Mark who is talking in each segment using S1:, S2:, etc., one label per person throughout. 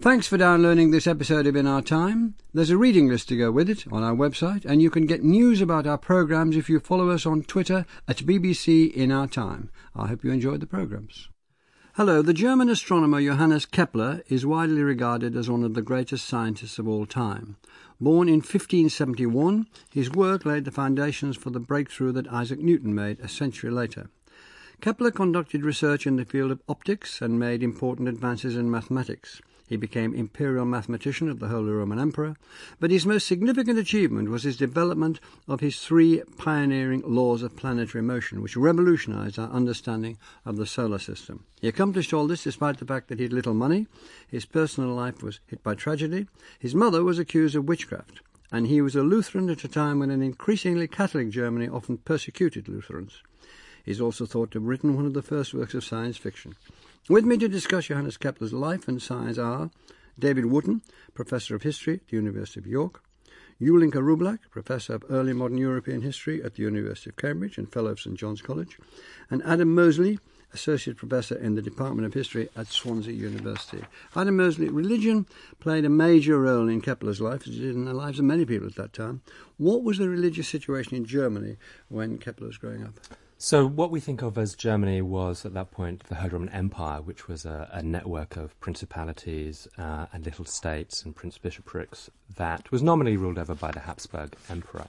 S1: Thanks for downloading this episode of In Our Time. There's a reading list to go with it on our website, and you can get news about our programmes if you follow us on Twitter at BBC In Our Time. I hope you enjoyed the programmes. Hello, the German astronomer Johannes Kepler is widely regarded as one of the greatest scientists of all time. Born in 1571, his work laid the foundations for the breakthrough that Isaac Newton made a century later. Kepler conducted research in the field of optics and made important advances in mathematics. He became imperial mathematician of the Holy Roman Emperor, but his most significant achievement was his development of his three pioneering laws of planetary motion, which revolutionized our understanding of the solar system. He accomplished all this despite the fact that he had little money, his personal life was hit by tragedy, his mother was accused of witchcraft, and he was a Lutheran at a time when an increasingly Catholic Germany often persecuted Lutherans. He is also thought to have written one of the first works of science fiction. With me to discuss Johannes Kepler's life and science are David Wootton, Professor of History at the University of York, Ulinka Rublack, Professor of Early Modern European History at the University of Cambridge and Fellow of St John's College, and Adam Mosley, Associate Professor in the Department of History at Swansea University. Adam Mosley, religion played a major role in Kepler's life, as it did in the lives of many people at that time. What was the religious situation in Germany when Kepler was growing up?
S2: So, what we think of as Germany was at that point the Holy Roman Empire, which was a, a network of principalities uh, and little states and prince bishoprics that was nominally ruled over by the Habsburg Emperor.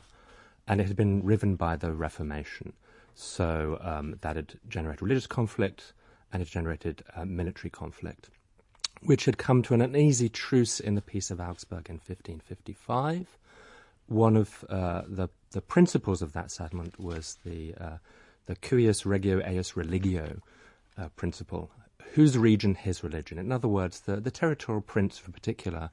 S2: And it had been riven by the Reformation. So, um, that had generated religious conflict and it generated uh, military conflict, which had come to an uneasy truce in the Peace of Augsburg in 1555. One of uh, the, the principles of that settlement was the uh, the cuius regio eius religio uh, principle. Whose region, his religion. In other words, the, the territorial prince of a particular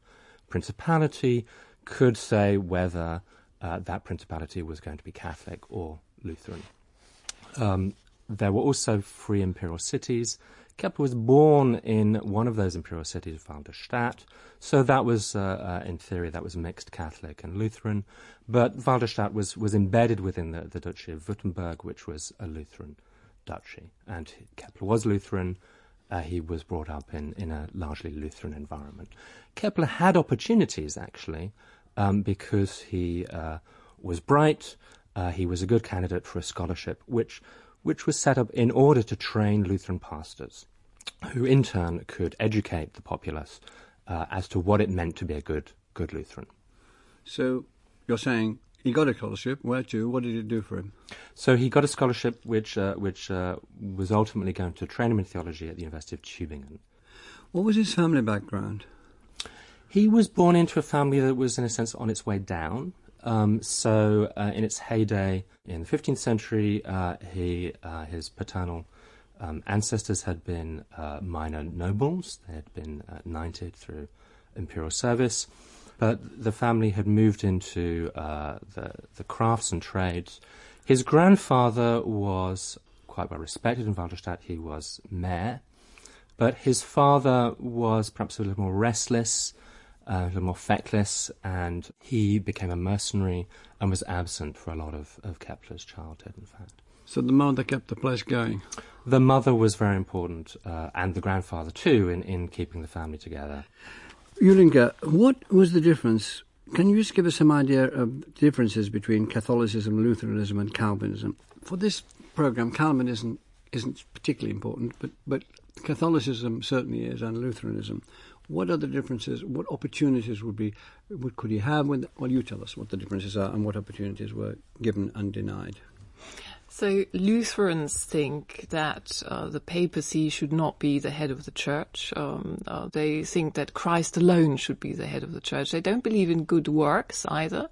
S2: principality could say whether uh, that principality was going to be Catholic or Lutheran. Um, there were also free imperial cities. Kepler was born in one of those imperial cities, Weil der Stadt, so that was, uh, uh, in theory, that was mixed Catholic and Lutheran. But Weil der Stadt was, was embedded within the, the Duchy of Württemberg, which was a Lutheran duchy. And Kepler was Lutheran. Uh, he was brought up in, in a largely Lutheran environment. Kepler had opportunities, actually, um, because he uh, was bright. Uh, he was a good candidate for a scholarship, which, which was set up in order to train Lutheran pastors, who in turn could educate the populace uh, as to what it meant to be a good good Lutheran.
S1: So you're saying he got a scholarship. Where to? What did it do for him?
S2: So he got a scholarship which uh, which uh, was ultimately going to train him in theology at the University of Tübingen.
S1: What was his family background?
S2: He was born into a family that was, in a sense, on its way down. Um, so, uh, in its heyday in the 15th century, uh, he uh, his paternal um, ancestors had been uh, minor nobles. They had been uh, knighted through imperial service, but the family had moved into uh, the, the crafts and trades. His grandfather was quite well respected in Weil der Stadt. He was mayor, but his father was perhaps a little more restless, uh, a little more feckless, and he became a mercenary and was absent for a lot of, of Kepler's childhood, in fact.
S1: So the mother kept the place going.
S2: The mother was very important, uh, and the grandfather too, in, in keeping the family together.
S1: Ulinka, what was the difference? Can you just give us some idea of differences between Catholicism, Lutheranism, and Calvinism? For this program, Calvinism isn't particularly important, but, but Catholicism certainly is, and Lutheranism. What are the differences? What opportunities would be? What could you have? With, well, you tell us what the differences are and what opportunities were given and denied.
S3: So Lutherans think that uh, the papacy should not be the head of the church. Um, uh, they think that Christ alone should be the head of the church. They don't believe in good works either,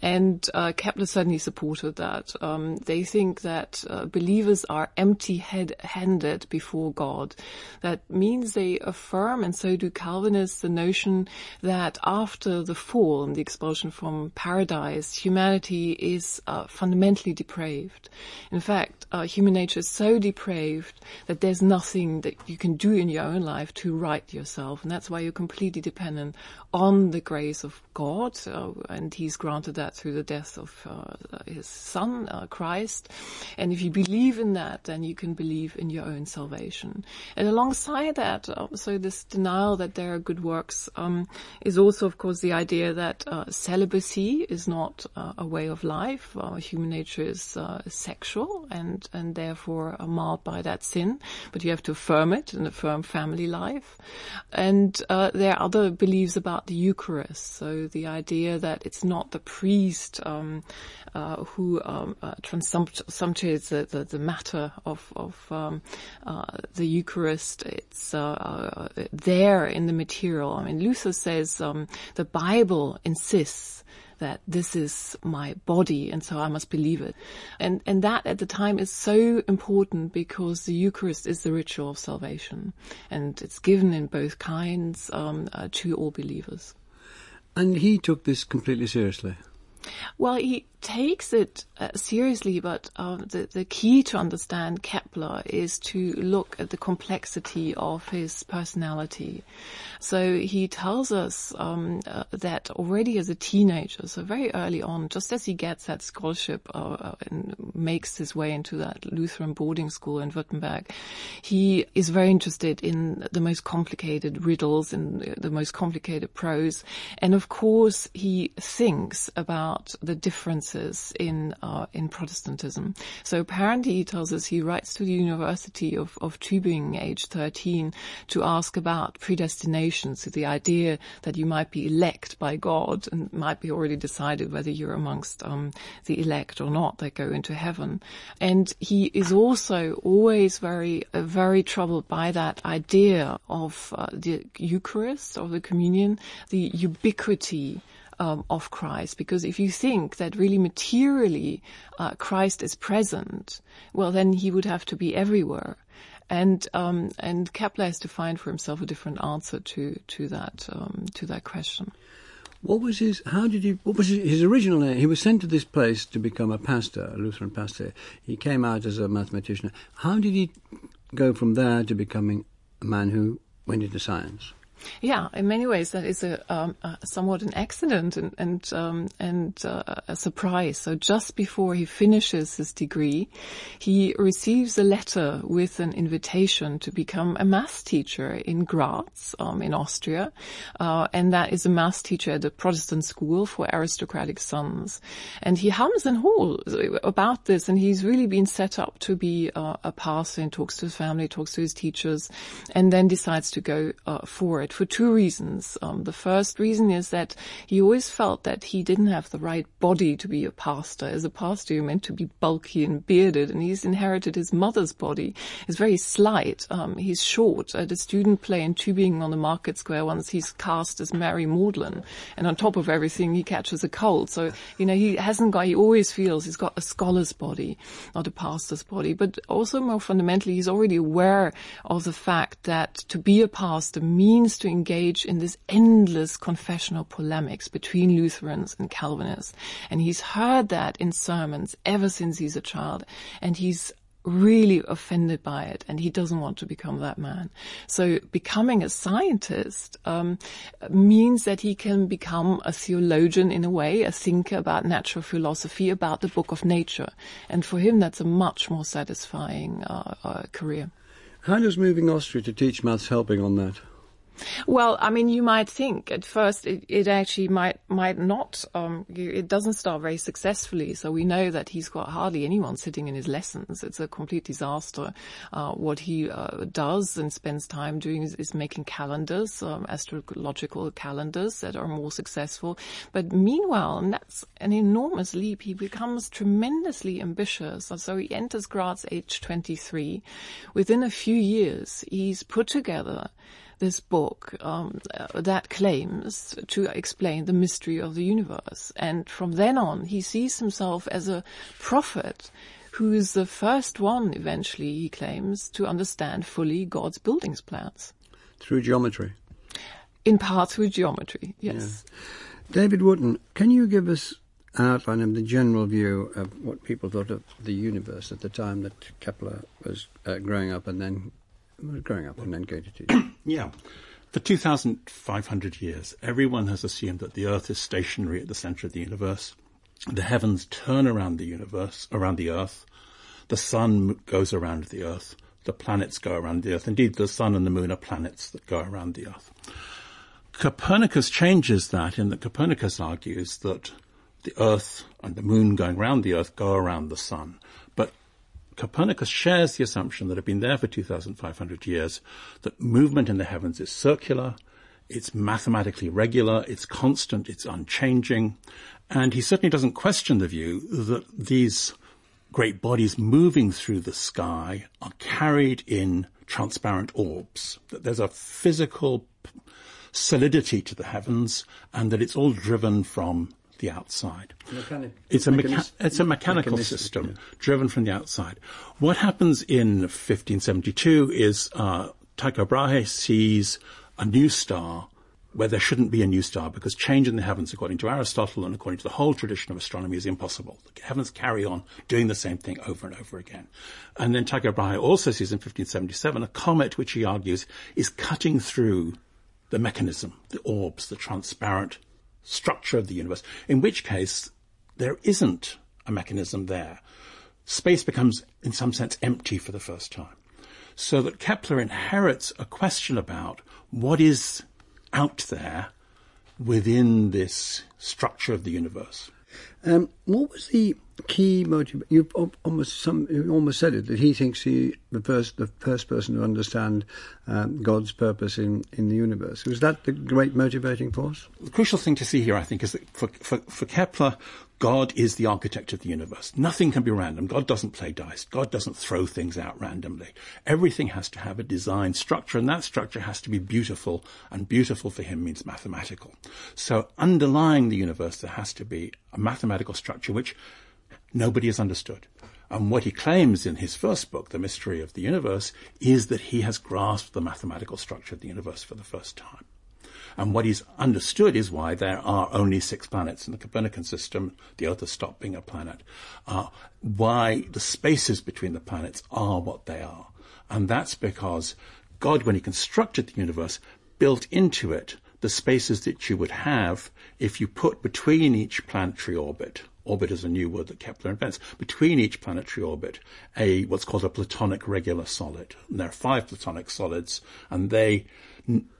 S3: and uh, Kepler certainly supported that. Um, they think that uh, believers are empty-handed before God. That means they affirm, and so do Calvinists, the notion that after the fall and the expulsion from paradise, humanity is uh, fundamentally depraved In fact, uh, human nature is so depraved that there's nothing that you can do in your own life to right yourself, and that's why you're completely dependent on the grace of God, uh, and He's granted that through the death of uh, His Son, uh, Christ. And if you believe in that, then you can believe in your own salvation. And alongside that, uh, so this denial that there are good works um, is also, of course, the idea that uh, celibacy is not a way of life. human nature is sexual, and and therefore marred by that sin. But you have to affirm it and affirm family life. And there are other beliefs about the Eucharist. So the idea that it's not the priest um, uh, who um, uh, the, the, the, matter of, of um, uh, the Eucharist. It's uh, uh, there in the material. I mean, Luther says um, the Bible insists that this is my body and so I must believe it. And, and that at the time is so important because the Eucharist is the ritual of salvation and it's given in both kinds um, uh, to all believers.
S1: And he took this completely seriously.
S3: Well, he takes it uh, seriously, but uh, the, the key to understand Kepler is to look at the complexity of his personality. So he tells us um, uh, that already as a teenager, so very early on, just as he gets that scholarship uh, uh, and makes his way into that Lutheran boarding school in Württemberg, he is very interested in the most complicated riddles and the most complicated prose. And of course, he thinks about the differences in uh, in Protestantism. So apparently, he tells us he writes to the University of, of Tübingen, age 13, to ask about predestination, so the idea that you might be elect by God and might be already decided whether you're amongst um, the elect or not that go into heaven. And he is also always very uh, very troubled by that idea of uh, the Eucharist, of the communion, the ubiquity um, of Christ. Because if you think that really materially uh, Christ is present, well, then he would have to be everywhere. And um, and Kepler has to find for himself a different answer to to that um, to that question.
S1: What was his? How did he? What was his, his original name? He was sent to this place to become a pastor, a Lutheran pastor. He came out as a mathematician. How did he go from there to becoming a man who went into science?
S3: Yeah, in many ways that is a, um, a somewhat an accident and and um, and uh, a surprise. So just before he finishes his degree, he receives a letter with an invitation to become a math teacher in Graz, um, in Austria, uh, and that is a math teacher at a Protestant school for aristocratic sons. And he hums and haws about this, and he's really been set up to be uh, a pastor and talks to his family, talks to his teachers, and then decides to go uh, for it for two reasons. Um, the first reason is that he always felt that he didn't have the right body to be a pastor. As a pastor, you're meant to be bulky and bearded, and he's inherited his mother's body. He's very slight. Um, he's short. At a student play in Tübingen on the market square once, he's cast as Mary Magdalene, and on top of everything, he catches a cold. So, you know, he hasn't got, he always feels he's got a scholar's body, not a pastor's body. But also more fundamentally, he's already aware of the fact that to be a pastor means to engage in this endless confessional polemics between Lutherans and Calvinists. And he's heard that in sermons ever since he's a child. And he's really offended by it and he doesn't want to become that man. So becoming a scientist um, means that he can become a theologian in a way, a thinker about natural philosophy, about the book of nature. And for him, that's a much more satisfying uh, uh, career.
S1: How does moving Austria to teach maths helping on that?
S3: Well, I mean, you might think at first it, it actually might might not. Um, it doesn't start very successfully. So we know that he's got hardly anyone sitting in his lessons. It's a complete disaster. Uh, what he uh, does and spends time doing is, is making calendars, um, astrological calendars that are more successful. But meanwhile, and that's an enormous leap, he becomes tremendously ambitious. So he enters Graz age 23. Within a few years, he's put together this book um, that claims to explain the mystery of the universe. And from then on, he sees himself as a prophet who is the first one, eventually, he claims, to understand fully God's buildings plans.
S1: Through geometry?
S3: In part through geometry, yes.
S1: Yeah. David Wootton, can you give us an outline of the general view of what people thought of the universe at the time that Kepler was uh, growing up and then growing up and then going to teach.
S4: Yeah. For 2,500 years, everyone has assumed that the Earth is stationary at the center of the universe. The heavens turn around the universe, around the Earth. The sun goes around the Earth. The planets go around the Earth. Indeed, the sun and the moon are planets that go around the Earth. Copernicus changes that in that Copernicus argues that the Earth and the moon going around the Earth go around the sun. Copernicus shares the assumption that had been there for 2,500 years that movement in the heavens is circular, it's mathematically regular, it's constant, it's unchanging, and he certainly doesn't question the view that these great bodies moving through the sky are carried in transparent orbs, that there's a physical solidity to the heavens and that it's all driven from the outside.
S1: Mechanic-
S4: It's a, mecha- it's a mechanical system
S1: yeah.
S4: driven from the outside. What happens in 1572 is uh, Tycho Brahe sees a new star where there shouldn't be a new star because change in the heavens, according to Aristotle and according to the whole tradition of astronomy, is impossible. The heavens carry on doing the same thing over and over again. And then Tycho Brahe also sees in 1577 a comet which he argues is cutting through the mechanism, the orbs, the transparent structure of the universe, in which case there isn't a mechanism there. Space becomes, in some sense, empty for the first time. So that Kepler inherits a question about what is out there within this structure of the universe.
S1: Um, what was the key motive? You've almost some you almost said it that he thinks he the first the first person to understand um, God's purpose in, in the universe. Was that the great motivating force?
S4: The crucial thing to see here, I think, is that for, for, for Kepler, God is the architect of the universe. Nothing can be random. God doesn't play dice. God doesn't throw things out randomly. Everything has to have a design structure, and that structure has to be beautiful, and beautiful for him means mathematical. So underlying the universe, there has to be a mathematical structure which nobody has understood. And what he claims in his first book, The Mystery of the Universe, is that he has grasped the mathematical structure of the universe for the first time. And what he's understood is why there are only six planets in the Copernican system. The Earth has stopped being a planet. Uh, why the spaces between the planets are what they are. And that's because God, when he constructed the universe, built into it the spaces that you would have if you put between each planetary orbit, orbit is a new word that Kepler invents, between each planetary orbit, a what's called a platonic regular solid. And there are five platonic solids, and they,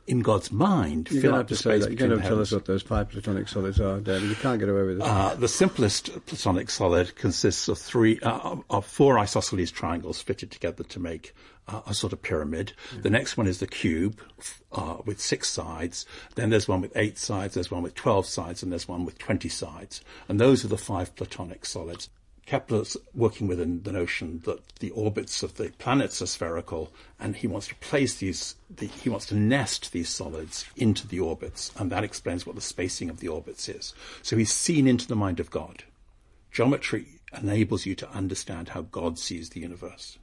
S4: in God's mind,
S1: You're
S4: fill up the space.
S1: You're going to tell us what those five platonic solids are, David. You can't get away with it.
S4: Uh, the simplest platonic solid consists of three, uh, of four isosceles triangles fitted together to make uh, a sort of pyramid. The next one is the cube uh, with six sides. Then there's one with eight sides. There's one with twelve sides, and there's one with twenty sides. And those are the five platonic solids. Kepler's working within the notion that the orbits of the planets are spherical, and he wants to place these, the, he wants to nest these solids into the orbits, and that explains what the spacing of the orbits is. So he's seen into the mind of God. Geometry enables you to understand how God sees the universe.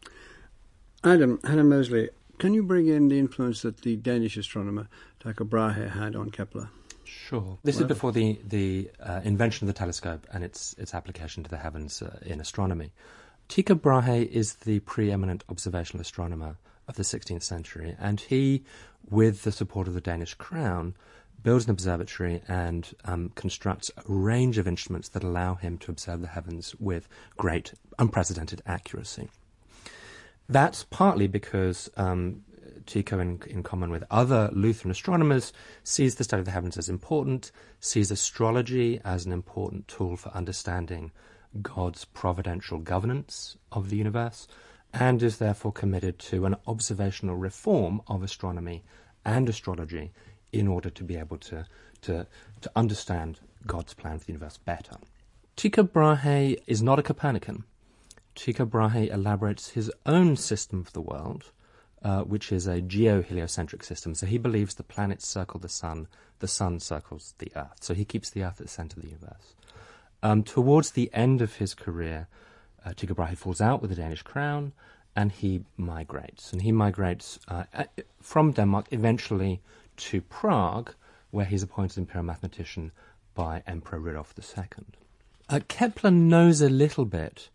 S1: Adam, Adam Mosley, can you bring in the influence that the Danish astronomer Tycho Brahe had on Kepler?
S2: Sure. This is before the the uh, invention of the telescope and its its application to the heavens uh, in astronomy. Tycho Brahe is the preeminent observational astronomer of the 16th century, and he, with the support of the Danish crown, builds an observatory and um, constructs a range of instruments that allow him to observe the heavens with great, unprecedented accuracy. That's partly because um, Tycho, in, in common with other Lutheran astronomers, sees the study of the heavens as important, sees astrology as an important tool for understanding God's providential governance of the universe, and is therefore committed to an observational reform of astronomy and astrology in order to be able to, to, to understand God's plan for the universe better. Tycho Brahe is not a Copernican. Tycho Brahe elaborates his own system of the world, uh, which is a geo-heliocentric system. So he believes the planets circle the sun, the sun circles the earth. So he keeps the earth at the center of the universe. Um, towards the end of his career, uh, Tycho Brahe falls out with the Danish crown, and he migrates. And he migrates uh, uh, from Denmark eventually to Prague, where he's appointed imperial mathematician by Emperor Rudolf II. Uh, Kepler knows a little bit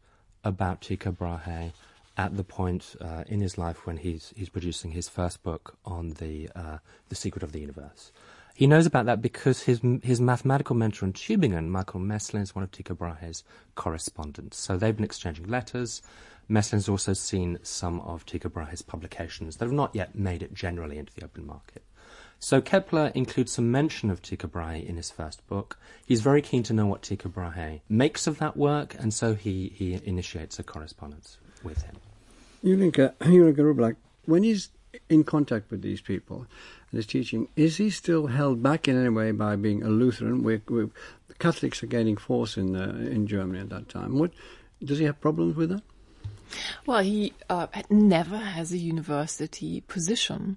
S2: about Tycho Brahe at the point uh, in his life when he's he's producing his first book on the uh, the secret of the universe. He knows about that because his his mathematical mentor in Tübingen, Michael Maestlin, is one of Tycho Brahe's correspondents. So they've been exchanging letters. Maestlin's also seen some of Tycho Brahe's publications that have not yet made it generally into the open market. So Kepler includes some mention of Tycho Brahe in his first book. He's very keen to know what Tycho Brahe makes of that work, and so he, he initiates a correspondence with him.
S1: Ulrike, Ulrike Rublack, when he's in contact with these people and his teaching, is he still held back in any way by being a Lutheran? We're, we're, the Catholics are gaining force in uh, in Germany at that time. What does he have problems with that?
S3: Well, he uh, never has a university position.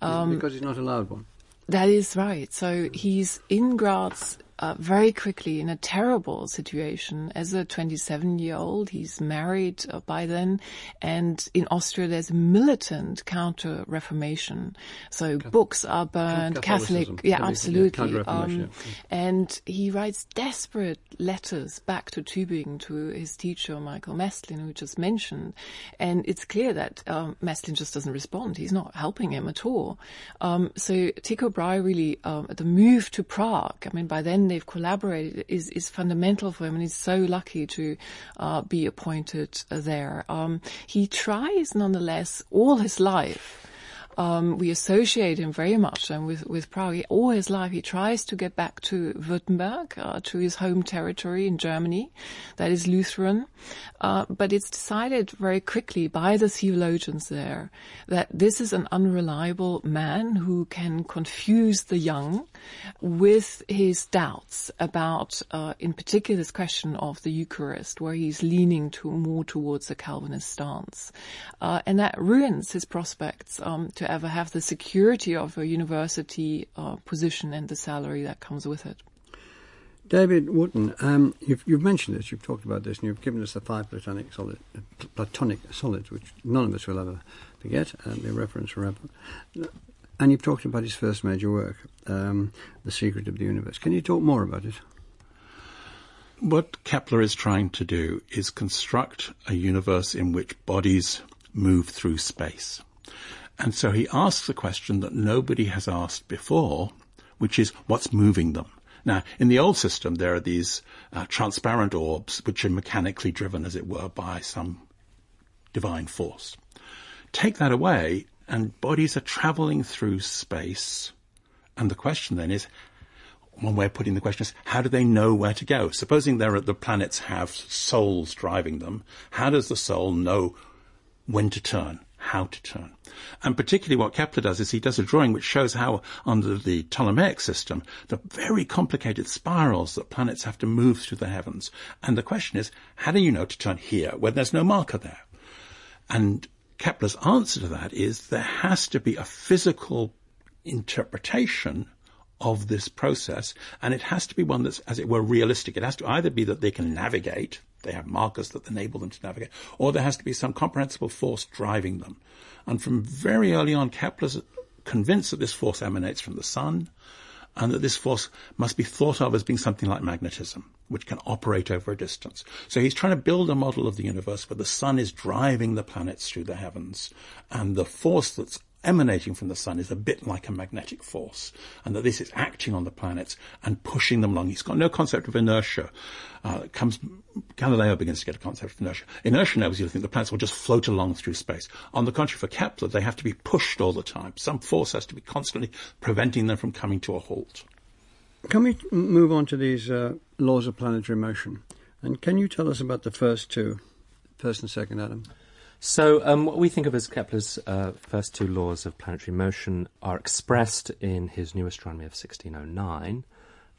S1: Um, because he's not allowed one.
S3: That is right. So he's in Graz uh, very quickly in a terrible situation. As a 27 year old, he's married uh, by then, and in Austria there's a militant counter Reformation. So Catholic, books are burned, Catholic, yeah, absolutely. Yeah, um, yeah. And he writes desperate letters back to Tübingen to his teacher Michael Maestlin, who just mentioned, and it's clear that um, Maestlin just doesn't respond. He's not helping him at all. Um, so Tycho Brahe really, um, the move to Prague. I mean, by then they've collaborated is, is fundamental for him, and he's so lucky to uh, be appointed there. Um, he tries, nonetheless, all his life um, we associate him very much um, with, with Prague. All his life he tries to get back to Württemberg, uh, to his home territory in Germany, that is Lutheran. Uh, but it's decided very quickly by the theologians there that this is an unreliable man who can confuse the young with his doubts about, uh, in particular, this question of the Eucharist, where he's leaning to more towards a Calvinist stance. Uh, and that ruins his prospects um, to to ever have the security of a university uh, position and the salary that comes with it.
S1: David Wootton, um, you've, you've, mentioned this, you've talked about this, and you've given us the five platonic, solid, platonic solids, which none of us will ever forget, and the reference forever. And you've talked about his first major work, um, The Secret of the Universe. Can you talk more about it?
S4: What Kepler is trying to do is construct a universe in which bodies move through space. And so he asks a question that nobody has asked before, which is what's moving them? Now, in the old system, there are these uh, transparent orbs which are mechanically driven, as it were, by some divine force. Take that away, and bodies are traveling through space. And the question then is, one way of putting the question is, how do they know where to go? Supposing the planets have souls driving them, how does the soul know when to turn? How to turn. And particularly what Kepler does is he does a drawing which shows how under the Ptolemaic system, the very complicated spirals that planets have to move through the heavens. And the question is, how do you know to turn here when there's no marker there? And Kepler's answer to that is there has to be a physical interpretation of this process, and it has to be one that's, as it were, realistic. It has to either be that they can navigate, they have markers that enable them to navigate, or there has to be some comprehensible force driving them. And from very early on, Kepler's convinced that this force emanates from the sun, and that this force must be thought of as being something like magnetism, which can operate over a distance. So he's trying to build a model of the universe where the sun is driving the planets through the heavens, and the force that's emanating from the sun is a bit like a magnetic force, and that this is acting on the planets and pushing them along. He's got no concept of inertia. Uh, comes Galileo begins to get a concept of inertia. Inertia knows you think the planets will just float along through space. On the contrary, for Kepler, they have to be pushed all the time. Some force has to be constantly preventing them from coming to a halt.
S1: Can we move on to these uh, laws of planetary motion? And can you tell us about the first two, first and second, Adam?
S2: So, um, what we think of as Kepler's uh, first two laws of planetary motion are expressed in his New Astronomy of 1609.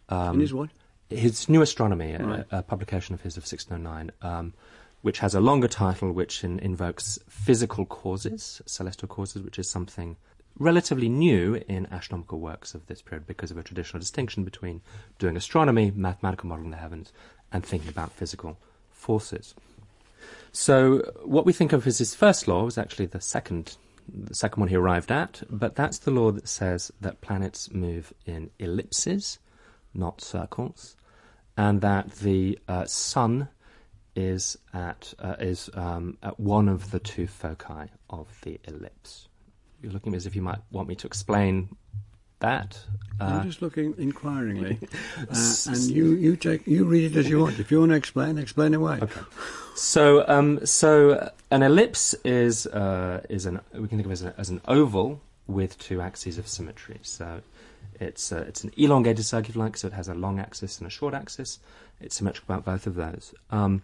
S1: Um, in his what?
S2: His New Astronomy, right. a, a, publication of his of 1609, um, which has a longer title which in, invokes physical causes, celestial causes, which is something relatively new in astronomical works of this period because of a traditional distinction between doing astronomy, mathematical modeling the heavens, and thinking about physical forces. So what we think of as his first law was actually the second, the second one he arrived at, but that's the law that says that planets move in ellipses, not circles, and that the uh, sun is at uh, is um, at one of the two foci of the ellipse. You're looking as if you might want me to explain that.
S1: I'm just looking inquiringly, uh, and you, you take you read it as you want. If you want to explain, explain away.
S2: Okay. So, um, so an ellipse is uh, is an we can think of it as, as an oval with two axes of symmetry. So, it's uh, it's an elongated circle, like. So it has a long axis and a short axis. It's symmetrical about both of those. Um,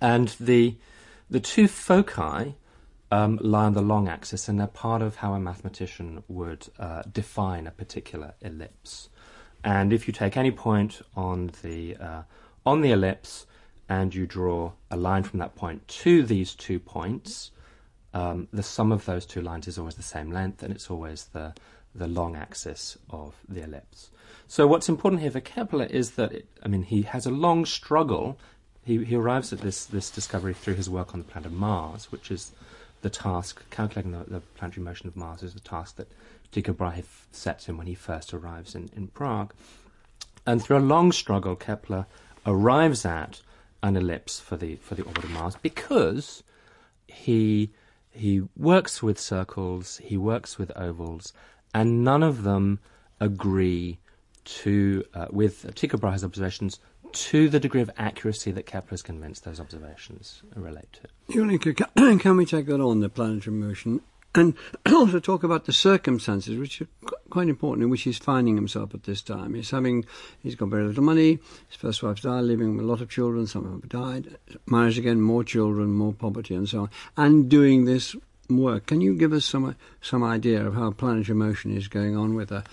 S2: and the the two foci um, lie on the long axis, and they're part of how a mathematician would uh, define a particular ellipse. And if you take any point on the uh, on the ellipse and you draw a line from that point to these two points, um, the sum of those two lines is always the same length, and it's always the the long axis of the ellipse. So what's important here for Kepler is that it, I mean he has a long struggle. He he arrives at this this discovery through his work on the planet Mars, which is the task, calculating the, the, planetary motion of Mars is the task that Tycho Brahe sets him when he first arrives in, in Prague. And through a long struggle, Kepler arrives at an ellipse for the for the orbit of Mars because he he works with circles, he works with ovals, and none of them agree to uh, with Tycho Brahe's observations to the degree of accuracy that Kepler convinced those observations relate to.
S1: Can we take that on, the planetary motion, and also talk about the circumstances, which are quite important, in which he's finding himself at this time. He's having, he's got very little money. His first wife's died, leaving him a lot of children. Some of them have died. Marries again, more children, more poverty, and so on. And doing this work. Can you give us some some idea of how planetary motion is going on with a,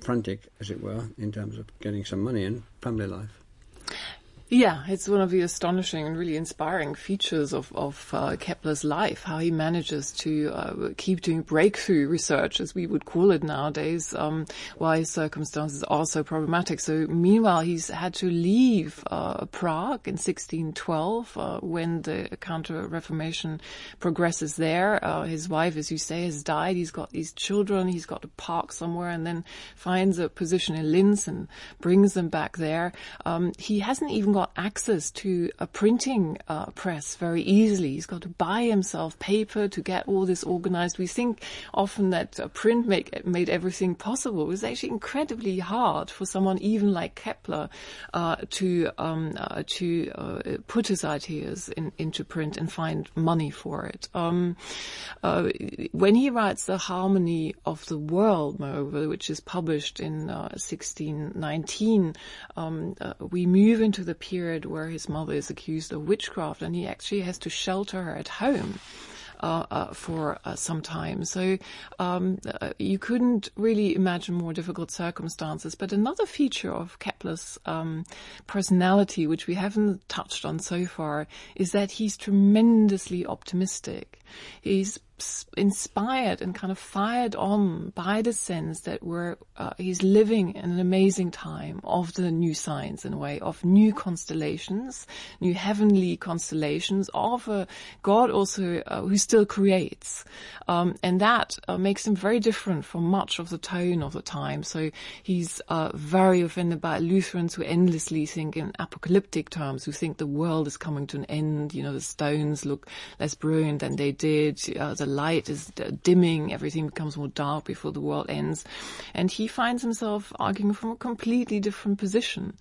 S1: frantic, as it were, in terms of getting some money and family life?
S3: Yeah, it's one of the astonishing and really inspiring features of, of uh, Kepler's life, how he manages to uh, keep doing breakthrough research, as we would call it nowadays, um, while his circumstances are so problematic. So meanwhile, he's had to leave uh, Prague in 1612 uh, when the Counter-Reformation progresses there. Uh, his wife, as you say, has died. He's got these children. He's got to park somewhere and then finds a position in Linz and brings them back there. Um, he hasn't even got got access to a printing uh, press very easily. He's got to buy himself paper to get all this organized. We think often that print make, made everything possible. It was actually incredibly hard for someone even like Kepler uh, to um, uh, to uh, put his ideas in, into print and find money for it. Um, uh, when he writes the Harmony of the World, moreover, which is published in 1619, uh, um, we move into the period where his mother is accused of witchcraft and he actually has to shelter her at home. Uh, uh, for uh, some time. So um, uh, you couldn't really imagine more difficult circumstances. But another feature of Kepler's um, personality, which we haven't touched on so far, is that he's tremendously optimistic. He's inspired and kind of fired on by the sense that we're uh, he's living in an amazing time of the new science in a way of new constellations, new heavenly constellations of a God also uh, who still creates, um, and that uh, makes him very different from much of the tone of the time. So he's uh, very offended by Lutherans who endlessly think in apocalyptic terms, who think the world is coming to an end. You know, the stones look less brilliant than they did. Uh, the light is dimming, everything becomes more dark before the world ends. And he finds himself arguing from a completely different position.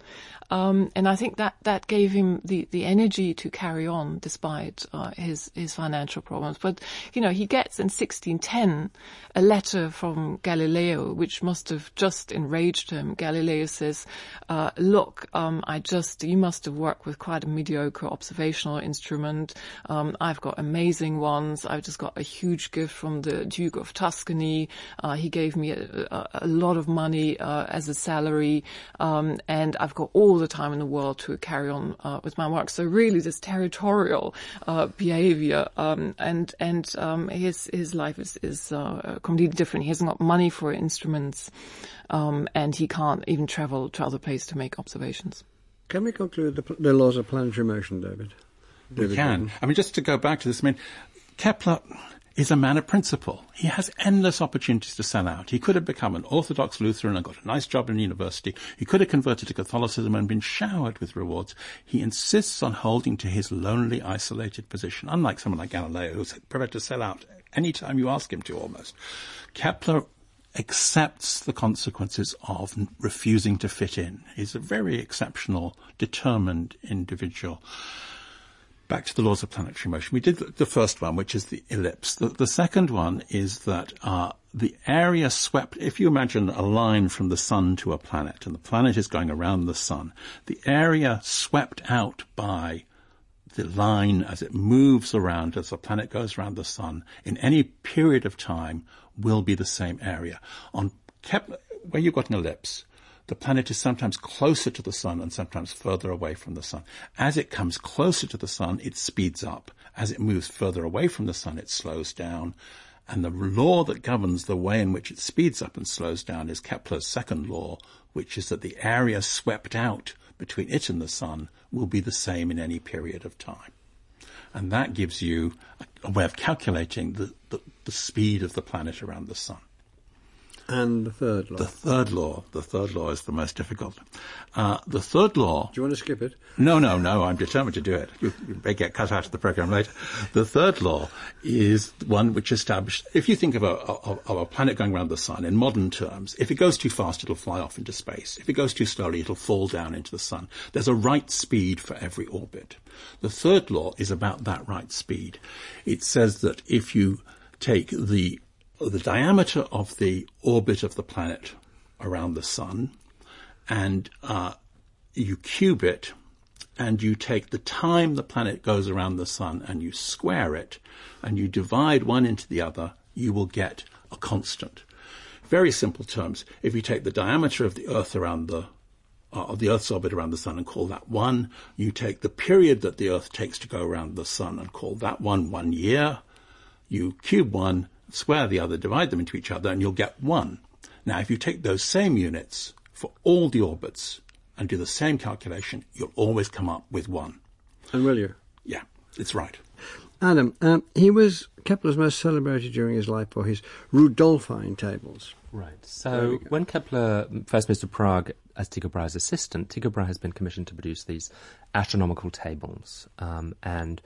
S3: Um, and I think that, that gave him the, the energy to carry on despite uh, his, his financial problems. But, you know, he gets in 1610 a letter from Galileo, which must have just enraged him. Galileo says, uh, look, um, I just, you must have worked with quite a mediocre observational instrument. Um, I've got amazing ones. I've just got a huge gift from the Duke of Tuscany. Uh, he gave me a, a, a lot of money uh, as a salary, um, and I've got all the time in the world to carry on uh, with my work. So really, this territorial uh, behavior, um, and and um, his his life is is uh, completely different. He hasn't got money for instruments, um, and he can't even travel to other places to make observations.
S1: Can we conclude the, the laws of planetary motion, David?
S4: David we can. Gordon? I mean, just to go back to this, I mean, Kepler is a man of principle. He has endless opportunities to sell out. He could have become an Orthodox Lutheran and got a nice job in university. He could have converted to Catholicism and been showered with rewards. He insists on holding to his lonely, isolated position, unlike someone like Galileo, who's prepared to sell out any time you ask him to almost. Kepler accepts the consequences of refusing to fit in. He's a very exceptional, determined individual back to the laws of planetary motion. We did the first one, which is the ellipse. The, the second one is that uh, the area swept, if you imagine a line from the sun to a planet, and the planet is going around the sun, the area swept out by the line as it moves around, as the planet goes around the sun, in any period of time will be the same area. On Kepler, where you've got an ellipse, the planet is sometimes closer to the sun and sometimes further away from the sun. As it comes closer to the sun, it speeds up. As it moves further away from the sun, it slows down. And the law that governs the way in which it speeds up and slows down is Kepler's second law, which is that the area swept out between it and the sun will be the same in any period of time. And that gives you a, way of calculating the, the, the speed of the planet around the sun.
S1: And the third law.
S4: The third law. The third law is the most difficult. Uh, the third law.
S1: Do you want to skip it?
S4: No, no, no. I'm determined to do it. You, you may get cut out of the program later. The third law is one which established. If you think of a, of, of a planet going around the sun in modern terms, if it goes too fast, it'll fly off into space. If it goes too slowly, it'll fall down into the sun. There's a right speed for every orbit. The third law is about that right speed. It says that if you take the the diameter of the orbit of the planet around the sun, and uh, you cube it, and you take the time the planet goes around the sun and you square it, and you divide one into the other, you will get a constant. Very simple terms. If you take the diameter of the Earth around the uh, of the Earth's orbit around the sun and call that one, you take the period that the Earth takes to go around the sun and call that one one year. You cube one, square the other, divide them into each other, and you'll get one. Now, if you take those same units for all the orbits and do the same calculation, you'll always come up with one.
S1: And will you?
S4: Yeah, it's right.
S1: Adam, um, he was Kepler's most celebrated during his life for his Rudolphine tables.
S2: Right. So when Kepler first moved to Prague as Tycho Brahe's assistant, Tycho Brahe has been commissioned to produce these astronomical tables, um, and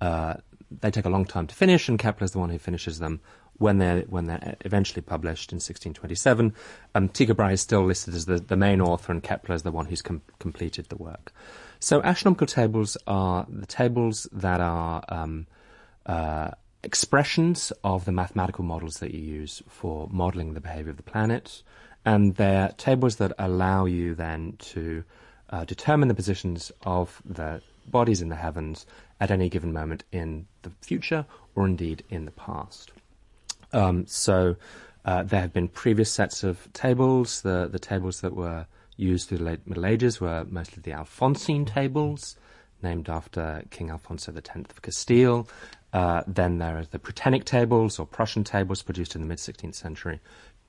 S2: uh, they take a long time to finish, and Kepler's the one who finishes them when they're when they're eventually published in 1627. Um, Brahe is still listed as the, the main author, and Kepler is the one who's com- completed the work. So astronomical tables are the tables that are um, uh, expressions of the mathematical models that you use for modeling the behavior of the planet, and they're tables that allow you then to uh, determine the positions of the bodies in the heavens at any given moment in the future or indeed in the past. Um, so uh, there have been previous sets of tables. The, the tables that were used through the late Middle Ages were mostly the Alphonsine tables, named after King Alfonso X of Castile. Uh, then there are the Prutenic tables or Prussian tables produced in the mid 16th century.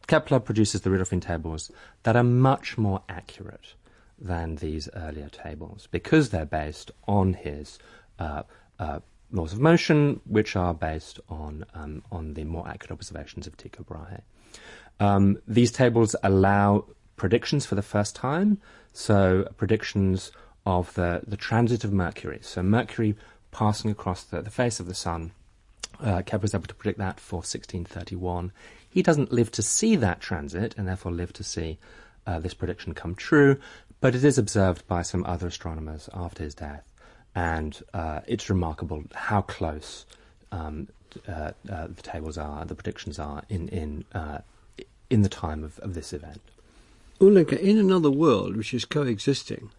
S2: Kepler produces the Rudolphine tables that are much more accurate than these earlier tables because they're based on his uh, uh, laws of motion, which are based on um, on the more accurate observations of Tycho Brahe. Um, these tables allow predictions for the first time, so predictions of the, the transit of Mercury. So Mercury passing across the, the face of the sun. Uh, Kepler was able to predict that for 1631. He doesn't live to see that transit, and therefore live to see uh, this prediction come true, but it is observed by some other astronomers after his death and uh, it's remarkable how close um, uh, uh, the tables are, the predictions are in in uh, in the time of, of this event.
S1: Ulinka, in another world which is coexisting,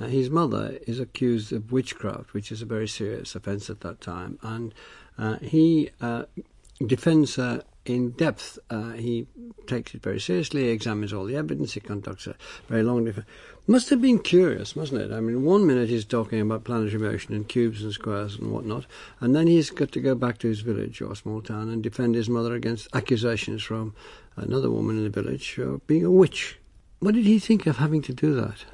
S1: uh, his mother is accused of witchcraft, which is a very serious offence at that time, and uh, he defends her in depth. Uh, he takes it very seriously, examines all the evidence, he conducts a very long. Must have been curious, mustn't it? I mean, one minute he's talking about planetary motion and cubes and squares and whatnot, and then he's got to go back to his village or small town and defend his mother against accusations from another woman in the village of being a witch. What did he think of having to do that?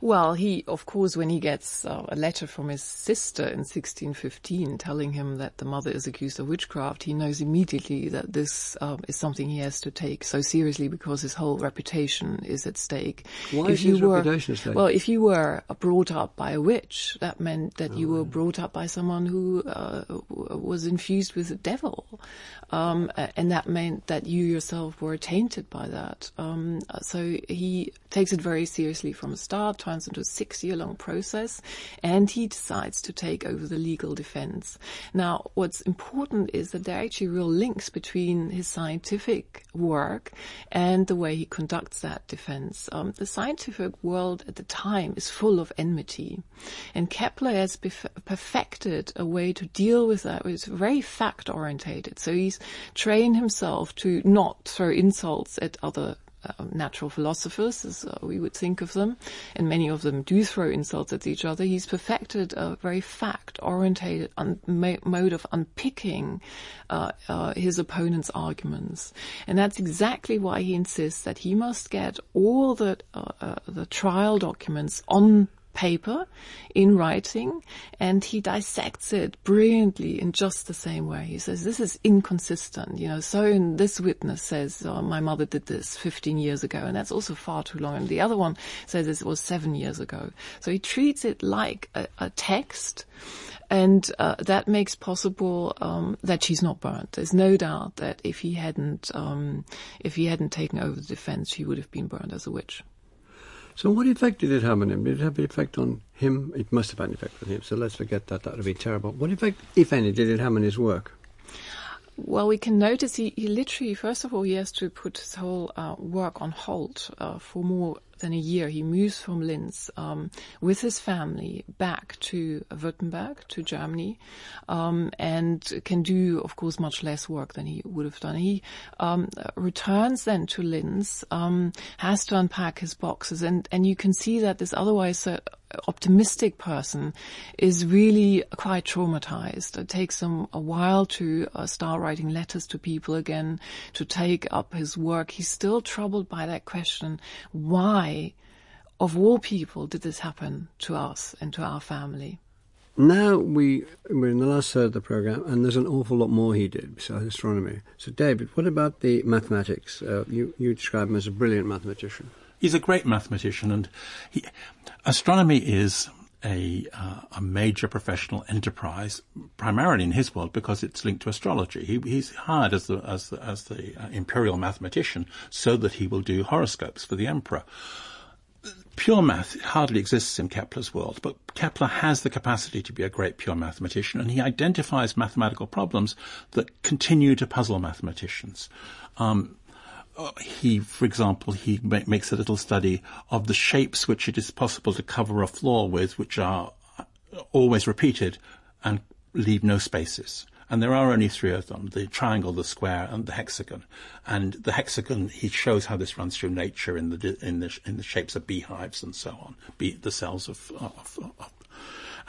S3: Well, he, of course, when he gets uh, a letter from his sister in 1615 telling him that the mother is accused of witchcraft, he knows immediately that this um, is something he has to take so seriously because his whole reputation is at stake.
S1: Why
S3: if
S1: is his
S3: were,
S1: reputation at stake?
S3: Well, if you were brought up by a witch, that meant that you were brought up by someone who uh, was infused with the devil. Um, and that meant that you yourself were tainted by that. Um, so he takes it very seriously from the start, turns into a six year long process, and he decides to take over the legal defense. Now, what's important is that there are actually real links between his scientific work and the way he conducts that defense. Um, the scientific world at the time is full of enmity, and Kepler has bef- perfected a way to deal with that. It's very fact orientated. So he's trained himself to not throw insults at other natural philosophers, as uh, we would think of them, and many of them do throw insults at each other. He's perfected a very fact-orientated un- mode of unpicking uh, uh, his opponent's arguments, and that's exactly why he insists that he must get all the the trial documents on paper in writing and he dissects it brilliantly in just the same way. He says, this is inconsistent, you know, so in this witness says, oh, my mother did this 15 years ago and that's also far too long. And the other one says it was seven years ago. So he treats it like a, a text and uh, that makes possible um, that she's not burnt. There's no doubt that if he hadn't, um, if he hadn't taken over the defense, she would have been burned as a witch.
S1: So what effect did it have on him? Did it have an effect on him? It must have had an effect on him, so let's forget that. That would be terrible. What effect, if any, did it have on his work?
S3: Well, we can notice he, he literally, first of all, he has to put his whole uh, work on hold uh, for more than a year. He moves from Linz um, with his family back to Württemberg, to Germany, um, and can do, of course, much less work than he would have done. He um, returns then to Linz, um, has to unpack his boxes, and, and you can see that this otherwise uh, optimistic person is really quite traumatized. It takes him a while to uh, start writing letters to people again, to take up his work. He's still troubled by that question, why, of all people, did this happen to us and to our family?
S1: Now we we're in the last third of the program, and there's an awful lot more he did besides astronomy. So, David, what about the mathematics? Uh, you you describe him as a brilliant mathematician.
S4: He's a great mathematician, and he, astronomy is a, uh, a major professional enterprise, primarily in his world because it's linked to astrology. He, he's hired as the as the, as the uh, imperial mathematician so that he will do horoscopes for the emperor. Pure math hardly exists in Kepler's world, but Kepler has the capacity to be a great pure mathematician, and he identifies mathematical problems that continue to puzzle mathematicians. Um, he, for example, he ma- makes a little study of the shapes which it is possible to cover a floor with, which are always repeated and leave no spaces. And there are only three of them, the triangle, the square, and the hexagon. And the hexagon, he shows how this runs through nature in the, in the, in the shapes of beehives and so on, be the cells of, of, of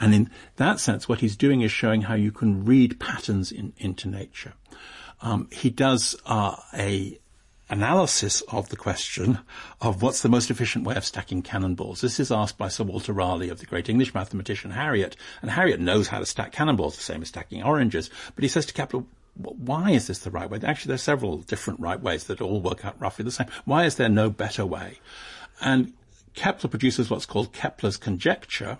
S4: and in that sense, what he's doing is showing how you can read patterns in, into nature. Um, he does uh, a analysis of the question of what's the most efficient way of stacking cannonballs. This is asked by Sir Walter Raleigh of the great English mathematician Harriot, and Harriot knows how to stack cannonballs, the same as stacking oranges, but he says to Kepler, why is this the right way? Actually, there's several different right ways that all work out roughly the same. Why is there no better way? And Kepler produces what's called Kepler's conjecture,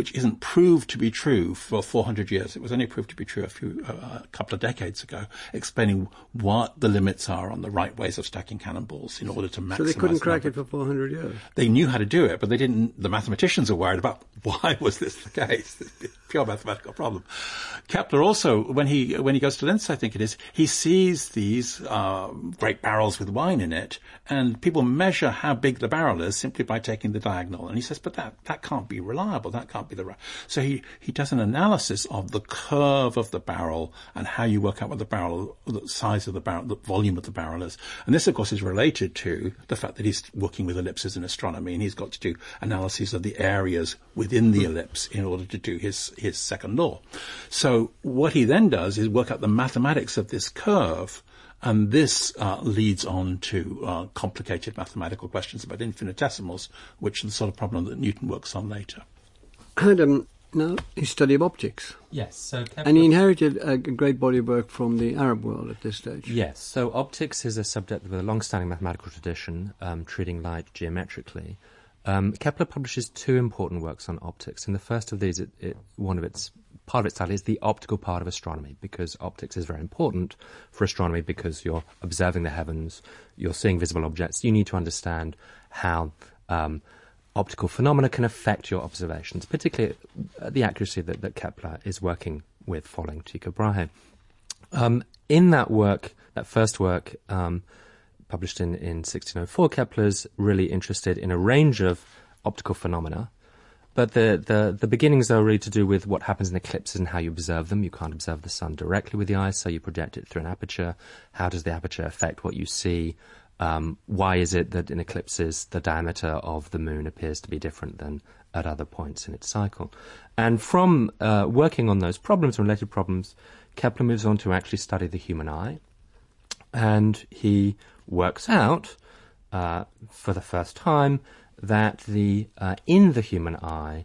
S4: which isn't proved to be true for 400 years. It was only proved to be true a few, uh, a couple of decades ago, explaining what the limits are on the right ways of stacking cannonballs in order to maximize.
S1: So they couldn't crack it for 400 years.
S4: They knew how to do it, but they didn't. The mathematicians are worried about why was this the case? Pure mathematical problem. Kepler also, when he when he goes to Linz, I think it is, he sees these uh, great barrels with wine in it, and people measure how big the barrel is simply by taking the diagonal. And he says, but that that can't be reliable. That can't be the right. So he he does an analysis of the curve of the barrel and how you work out what the barrel, the size of the barrel, the volume of the barrel is. And this, of course, is related to the fact that he's working with ellipses in astronomy, and he's got to do analyses of the areas within the ellipse in order to do his his second law. So what he then does is work out the mathematics of this curve And this uh, leads on to uh, complicated mathematical questions about infinitesimals, which is the sort of problem that Newton works on later.
S1: Adam, now his study of optics.
S2: Yes, so
S1: and he inherited a great body of work from the Arab world at this stage.
S2: Yes, so optics is a subject with a long-standing mathematical tradition, um, treating light geometrically. Um, Kepler publishes two important works on optics, and the first of these, it, it, one of its part of its study is the optical part of astronomy, because optics is very important for astronomy because you're observing the heavens, you're seeing visible objects. You need to understand how um, optical phenomena can affect your observations, particularly the accuracy that, that Kepler is working with following Tycho Brahe. Um, in that work, that first work, um, published in, in 1604, Kepler's really interested in a range of optical phenomena. But the, the, the beginnings are really to do with what happens in eclipses and how you observe them. You can't observe the sun directly with the eye, so you project it through an aperture. How does the aperture affect what you see? Um, why is it that in eclipses the diameter of the moon appears to be different than at other points in its cycle? And from uh, working on those problems, and related problems, Kepler moves on to actually study the human eye. And he works out uh, for the first time that the uh, in the human eye,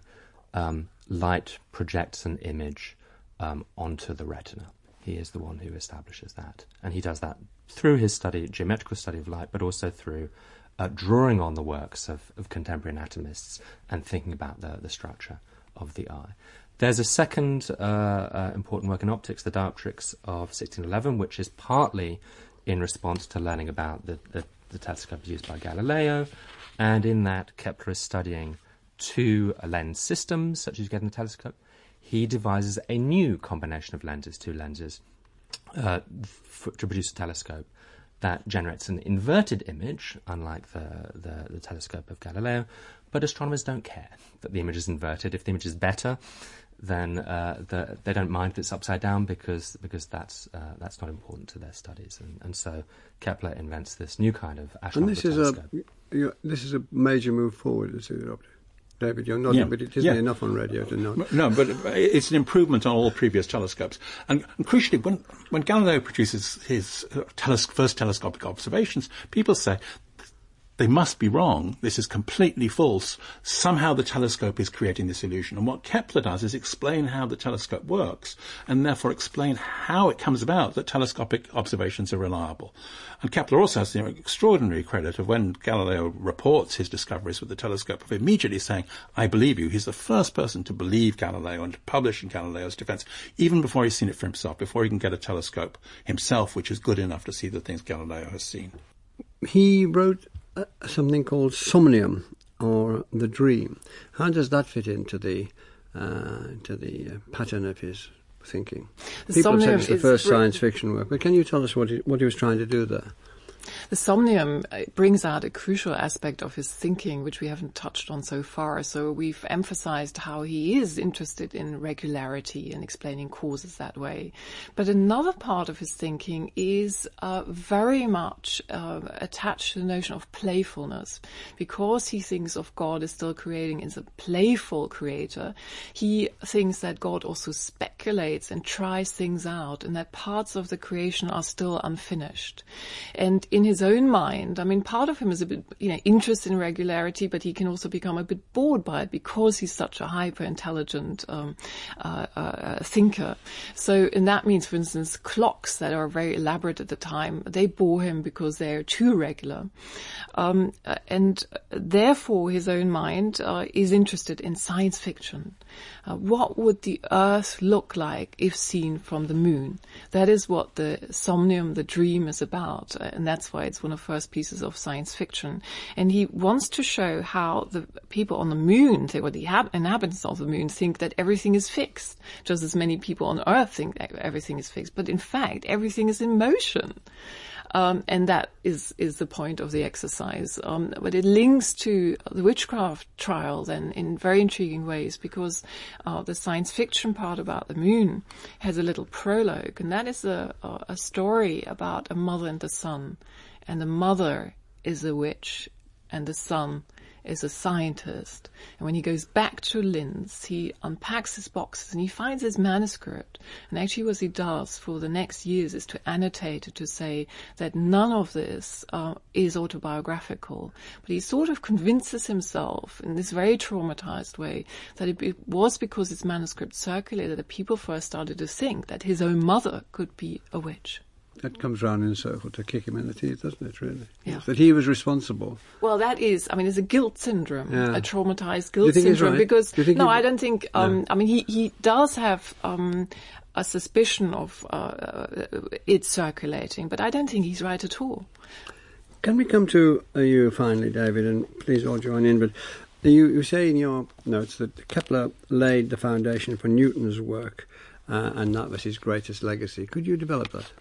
S2: um, light projects an image um, onto the retina. He is the one who establishes that, and he does that through his study, geometrical study of light, but also through uh, drawing on the works of, of, contemporary anatomists and thinking about the, the structure of the eye. There's a second uh, uh, important work in optics, the Dioptrics of 1611, which is partly in response to learning about the, the, the telescope used by Galileo, and in that Kepler is studying two lens systems, such as you get in a telescope. He devises a new combination of lenses, two lenses, uh, f- to produce a telescope that generates an inverted image, unlike the, the, the, telescope of Galileo. But astronomers don't care that the image is inverted. If the image is better, then uh, the, they don't mind if it's upside down because because that's uh, that's not important to their studies. And, and so Kepler invents this new kind of astronomical
S1: and this
S2: telescope.
S1: Is a, you know, this is a major move forward, David, you're nodding,
S4: yeah.
S1: but it isn't
S4: yeah.
S1: enough on radio to nod.
S4: No, but it's an improvement on all previous telescopes. And, and crucially, when, when Galileo produces his uh, teles- first telescopic observations, people say they must be wrong. This is completely false. Somehow the telescope is creating this illusion. And what Kepler does is explain how the telescope works and therefore explain how it comes about that telescopic observations are reliable. And Kepler also has the extraordinary credit of when Galileo reports his discoveries with the telescope of immediately saying, I believe you. He's the first person to believe Galileo and to publish in Galileo's defense, even before he's seen it for himself, before he can get a telescope himself, which is good enough to see the things Galileo has seen.
S1: He wrote something called somnium or the dream. How does that fit into the uh, into the uh, pattern of his thinking? People say
S3: somnium
S1: it's the first science fiction work, but can you tell us what he, what he was trying to do there?
S3: The somnium uh, brings out a crucial aspect of his thinking, which we haven't touched on so far. So we've emphasized how he is interested in regularity and explaining causes that way. But another part of his thinking is uh, very much uh, attached to the notion of playfulness. Because he thinks of God as still creating as a playful creator, he thinks that God also speculates and tries things out and that parts of the creation are still unfinished. And in his own mind, I mean, part of him is a bit, you know, interested in regularity, but he can also become a bit bored by it because he's such a hyper intelligent um, uh, uh, thinker. So, and that means, for instance, clocks that are very elaborate at the time, they bore him because they're too regular. Um, and therefore, his own mind uh, is interested in science fiction. Uh, what would the Earth look like if seen from the moon? That is what the somnium, the dream, is about, uh, and that's why it's one of the first pieces of science fiction. And he wants to show how the people on the moon, or the inhabitants of the moon, think that everything is fixed, just as many people on Earth think that everything is fixed. But in fact, everything is in motion. Um, and that is is the point of the exercise. Um, but it links to the witchcraft trial then in very intriguing ways because uh, the science fiction part about the moon has a little prologue, and that is a, a story about a mother and the son, and the mother is a witch, and the son is a scientist. And when he goes back to Linz, he unpacks his boxes and he finds his manuscript. And actually what he does for the next years is to annotate it to say that none of this uh, is autobiographical. But he sort of convinces himself in this very traumatized way that it, it was because his manuscript circulated that people first started to think that his own mother could be a witch.
S1: That comes round in a circle to kick him in the teeth, doesn't it, really?
S3: Yeah.
S1: That he was responsible.
S3: Well, that is, I mean, it's a guilt syndrome,
S1: Yeah.
S3: a traumatized guilt syndrome.
S1: right?
S3: Because no, I don't think. Um,
S1: No.
S3: I mean, he he does have um, a suspicion of uh, uh, it circulating, but I don't think he's right at all.
S1: Can we come to uh, you finally, David, and please all join in, but you, you say in your notes that Kepler laid the foundation for Newton's work, uh, and that was his greatest legacy. Could you develop that?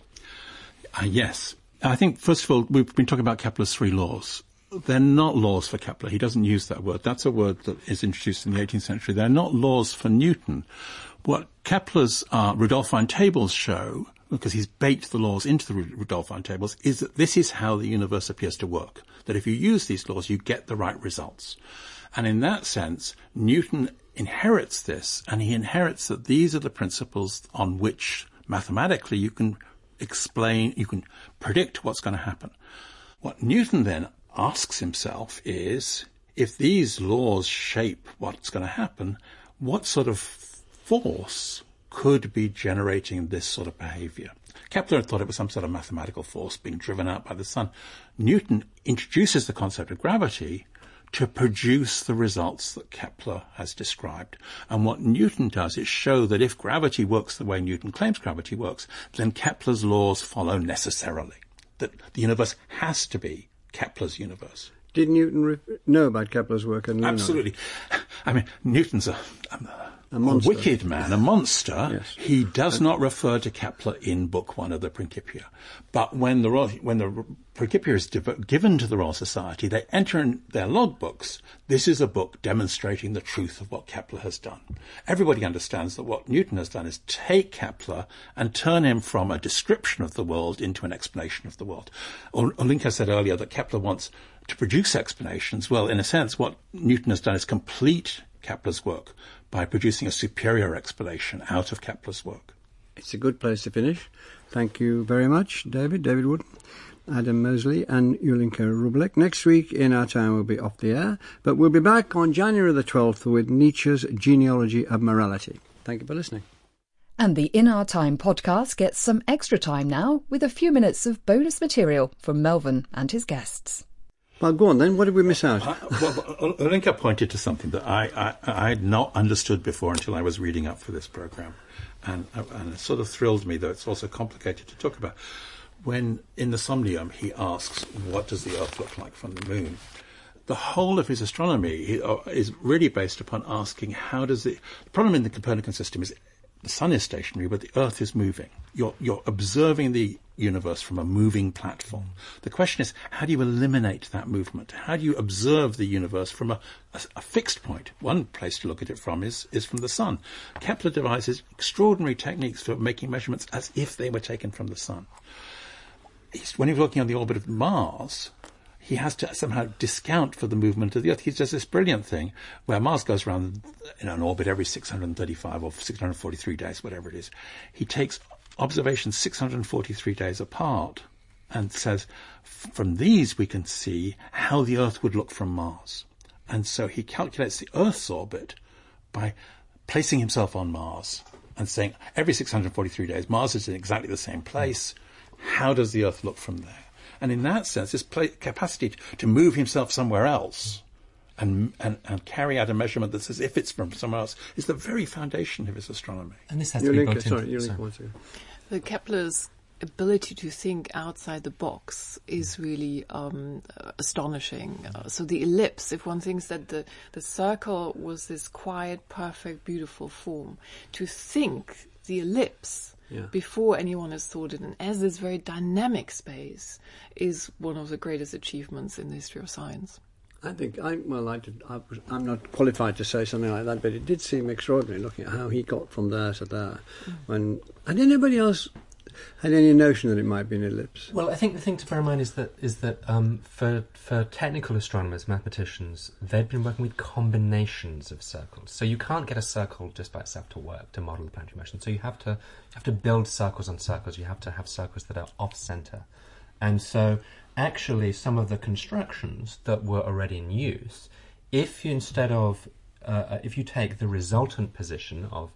S4: Uh, yes. I think, first of all, we've been talking about Kepler's three laws. They're not laws for Kepler. He doesn't use that word. That's a word that is introduced in the 18th century. They're not laws for Newton. What Kepler's uh, Rudolphine tables show, because he's baked the laws into the Rudolphine tables, is that this is how the universe appears to work. That if you use these laws, you get the right results. And in that sense, Newton inherits this, and he inherits that these are the principles on which mathematically you can explain, you can predict what's going to happen. What Newton then asks himself is, if these laws shape what's going to happen, what sort of force could be generating this sort of behavior? Kepler thought it was some sort of mathematical force being driven out by the sun. Newton introduces the concept of gravity to produce the results that Kepler has described. And what Newton does is show that if gravity works the way Newton claims gravity works, then Kepler's laws follow necessarily. That the universe has to be Kepler's universe.
S1: Did Newton re- know about Kepler's work and learn of it?
S4: Absolutely. I mean, Newton's a, a,
S1: A monster.
S4: wicked man, a monster.
S1: Yes.
S4: He does not refer to Kepler in Book One of the Principia. But when the Royal, when the Principia is div- given to the Royal Society, they enter in their logbooks. This is a book demonstrating the truth of what Kepler has done. Everybody understands that what Newton has done is take Kepler and turn him from a description of the world into an explanation of the world. Ol- Ulinka said earlier that Kepler wants to produce explanations. Well, in a sense, what Newton has done is complete Kepler's work by producing a superior explanation out of Kepler's work.
S1: It's a good place to finish. Thank you very much, David, David Wootton, Adam Mosley, and Ulinka Rublack. Next week in our time we'll be off the air, but we'll be back on January the 12th with Nietzsche's Genealogy of Morality. Thank you for listening.
S5: And the In Our Time podcast gets some extra time now with a few minutes of bonus material from Melvyn and his guests.
S1: Well, go on then. What did we miss out?
S4: I, well, Ol- Ulinka pointed to something that I, I, I had not understood before until I was reading up for this program. And, and it sort of thrilled me, though it's also complicated to talk about. When in the Somnium he asks, What does the Earth look like from the moon? The whole of his astronomy uh, is really based upon asking, How does it. The problem in the Copernican system is the sun is stationary, but the Earth is moving. You're, you're observing the universe from a moving platform. The question is, how do you eliminate that movement? How do you observe the universe from a, a, a fixed point? One place to look at it from is, is from the sun. Kepler devises extraordinary techniques for making measurements as if they were taken from the sun. When was looking on the orbit of Mars, he has to somehow discount for the movement of the Earth. He does this brilliant thing where Mars goes around in an orbit every 635 or 643 days, whatever it is. He takes observations 643 days apart and says, from these we can see how the Earth would look from Mars. And so he calculates the Earth's orbit by placing himself on Mars and saying every 643 days Mars is in exactly the same place. How does the Earth look from there? And in that sense, his pla capacity to move himself somewhere else and, and, and carry out a measurement that's as if it's from somewhere else is the very foundation of his astronomy.
S2: And this has to be
S1: Ulinka,
S2: built
S1: sorry,
S2: into.
S1: Ulinka, one second.
S3: The Kepler's ability to think outside the box is really um, uh, astonishing. Uh, so the ellipse, if one thinks that the, the circle was this quiet, perfect, beautiful form, to think the ellipse
S1: Yeah.
S3: before anyone has thought it and as this very dynamic space is one of the greatest achievements in the history of science.
S1: I think I well, I did, I was, I'm not qualified to say something like that, but it did seem extraordinary looking at how he got from there to there. Mm. When had anybody else had any notion that it might be an ellipse.
S2: Well, I think the thing to bear in mind is that is that um, for for technical astronomers, mathematicians, they've been working with combinations of circles. So you can't get a circle just by itself to work to model the planetary motion. So you have to you have to build circles on circles. You have to have circles that are off center, and so actually some of the constructions that were already in use, if you instead of uh, uh if you take the resultant position of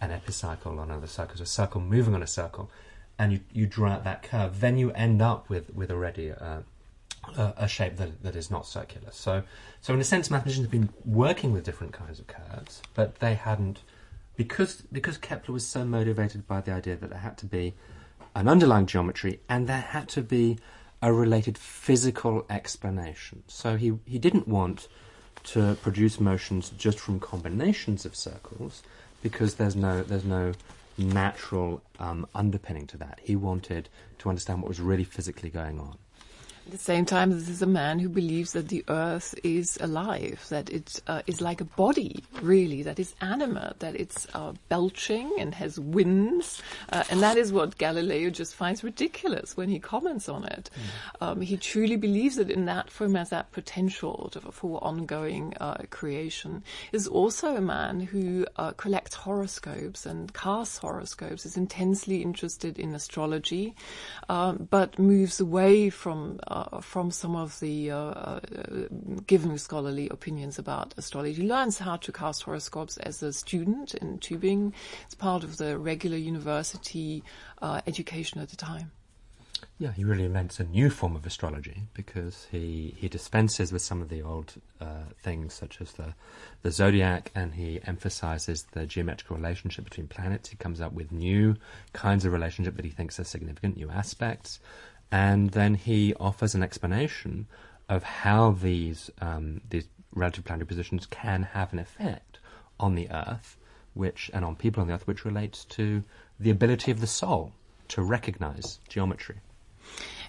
S2: an epicycle on another circle, so a circle moving on a circle, and you, you draw out that curve, then you end up with, with already a, a, a shape that, that is not circular. So, so in a sense, mathematicians have been working with different kinds of curves, but they hadn't, because, because Kepler was so motivated by the idea that there had to be an underlying geometry and there had to be a related physical explanation. So he, he didn't want to produce motions just from combinations of circles because there's no there's no natural um, underpinning to that. He wanted to understand what was really physically going on.
S3: At the same time, this is a man who believes that the earth is alive, that it uh, is like a body, really, that is animate, that it's uh, belching and has winds. Uh, and that is what Galileo just finds ridiculous when he comments on it. Mm. Um, he truly believes that in that form has that potential to, for ongoing uh, creation. Is also a man who uh, collects horoscopes and casts horoscopes, is intensely interested in astrology, um, but moves away from uh, uh, from some of the uh, uh, given scholarly opinions about astrology. He learns how to cast horoscopes as a student in Tübingen. It's part of the regular university education at the time.
S2: Yeah, he really invents a new form of astrology because he, he dispenses with some of the old uh, things such as the the zodiac, and he emphasizes the geometrical relationship between planets. He comes up with new kinds of relationship that he thinks are significant, new aspects, and then he offers an explanation of how these um, these relative planetary positions can have an effect on the Earth, which and on people on the Earth, which relates to the ability of the soul to recognize geometry.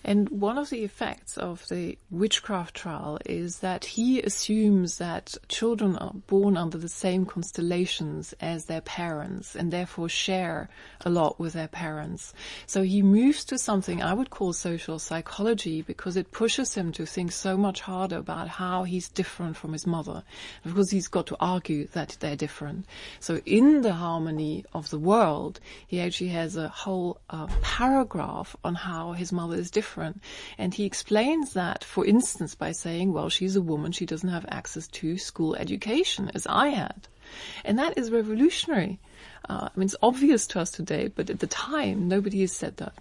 S3: And one of the effects of the witchcraft trial is that he assumes that children are born under the same constellations as their parents and therefore share a lot with their parents. So he moves to something I would call social psychology because it pushes him to think so much harder about how he's different from his mother because he's got to argue that they're different. So in the harmony of the world, he actually has a whole uh, paragraph on how his mother is different different. And he explains that, for instance, by saying, well, she's a woman, she doesn't have access to school education as I had. And that is revolutionary. Uh, I mean, it's obvious to us today, but at the time, nobody has said that.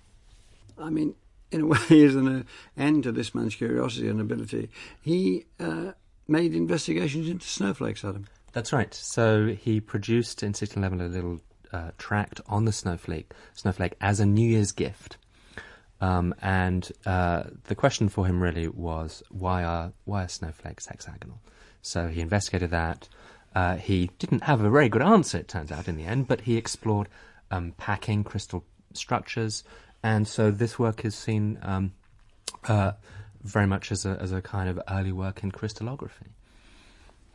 S1: I mean, in a way, as an end to this man's curiosity and ability, he uh, made investigations into snowflakes, Adam.
S2: That's right. So he produced in 1611 a little uh, tract on the snowflake, snowflake as a New Year's gift. Um, and uh, the question for him really was why are why are snowflakes hexagonal? So he investigated that. Uh, he didn't have a very good answer, it turns out, in the end, but he explored um, packing crystal structures, and so this work is seen um, uh, very much as a, as a kind of early work in crystallography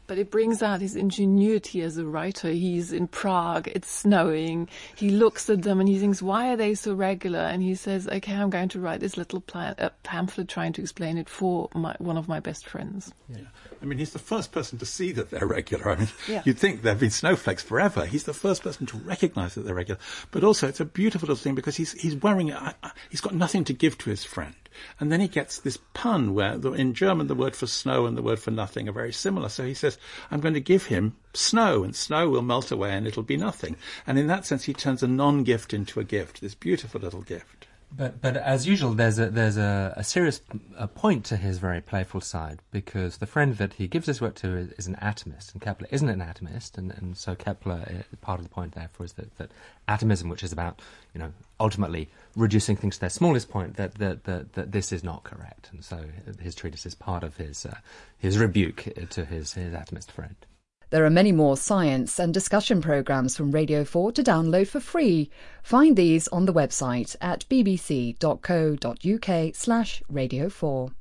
S3: but it brings out his ingenuity as a writer. He's in Prague, it's snowing. He looks at them and he thinks, why are they so regular? And he says, okay, I'm going to write this little plan- uh, pamphlet trying to explain it for my, one of my best friends.
S4: Yeah. I mean, he's the first person to see that they're regular. I mean, yeah. you'd think there have been snowflakes forever. He's the first person to recognize that they're regular. But also, it's a beautiful little thing because he's, he's wearing, uh, he's got nothing to give to his friend. And then he gets this pun where the, in German the word for snow and the word for nothing are very similar. So he says, I'm going to give him snow and snow will melt away and it'll be nothing. And in that sense, he turns a non-gift into a gift, this beautiful little gift.
S2: But but as usual, there's a there's a, a serious a point to his very playful side because the friend that he gives this work to is, is an atomist, and Kepler isn't an atomist, and, and so Kepler uh, part of the point therefore is that, that atomism, which is about you know ultimately reducing things to their smallest point, that that that, that this is not correct, and so his treatise is part of his uh, his rebuke to his his atomist friend.
S5: There are many more science and discussion programmes from Radio 4 to download for free. Find these on the website at bbc.co.uk slash radio 4.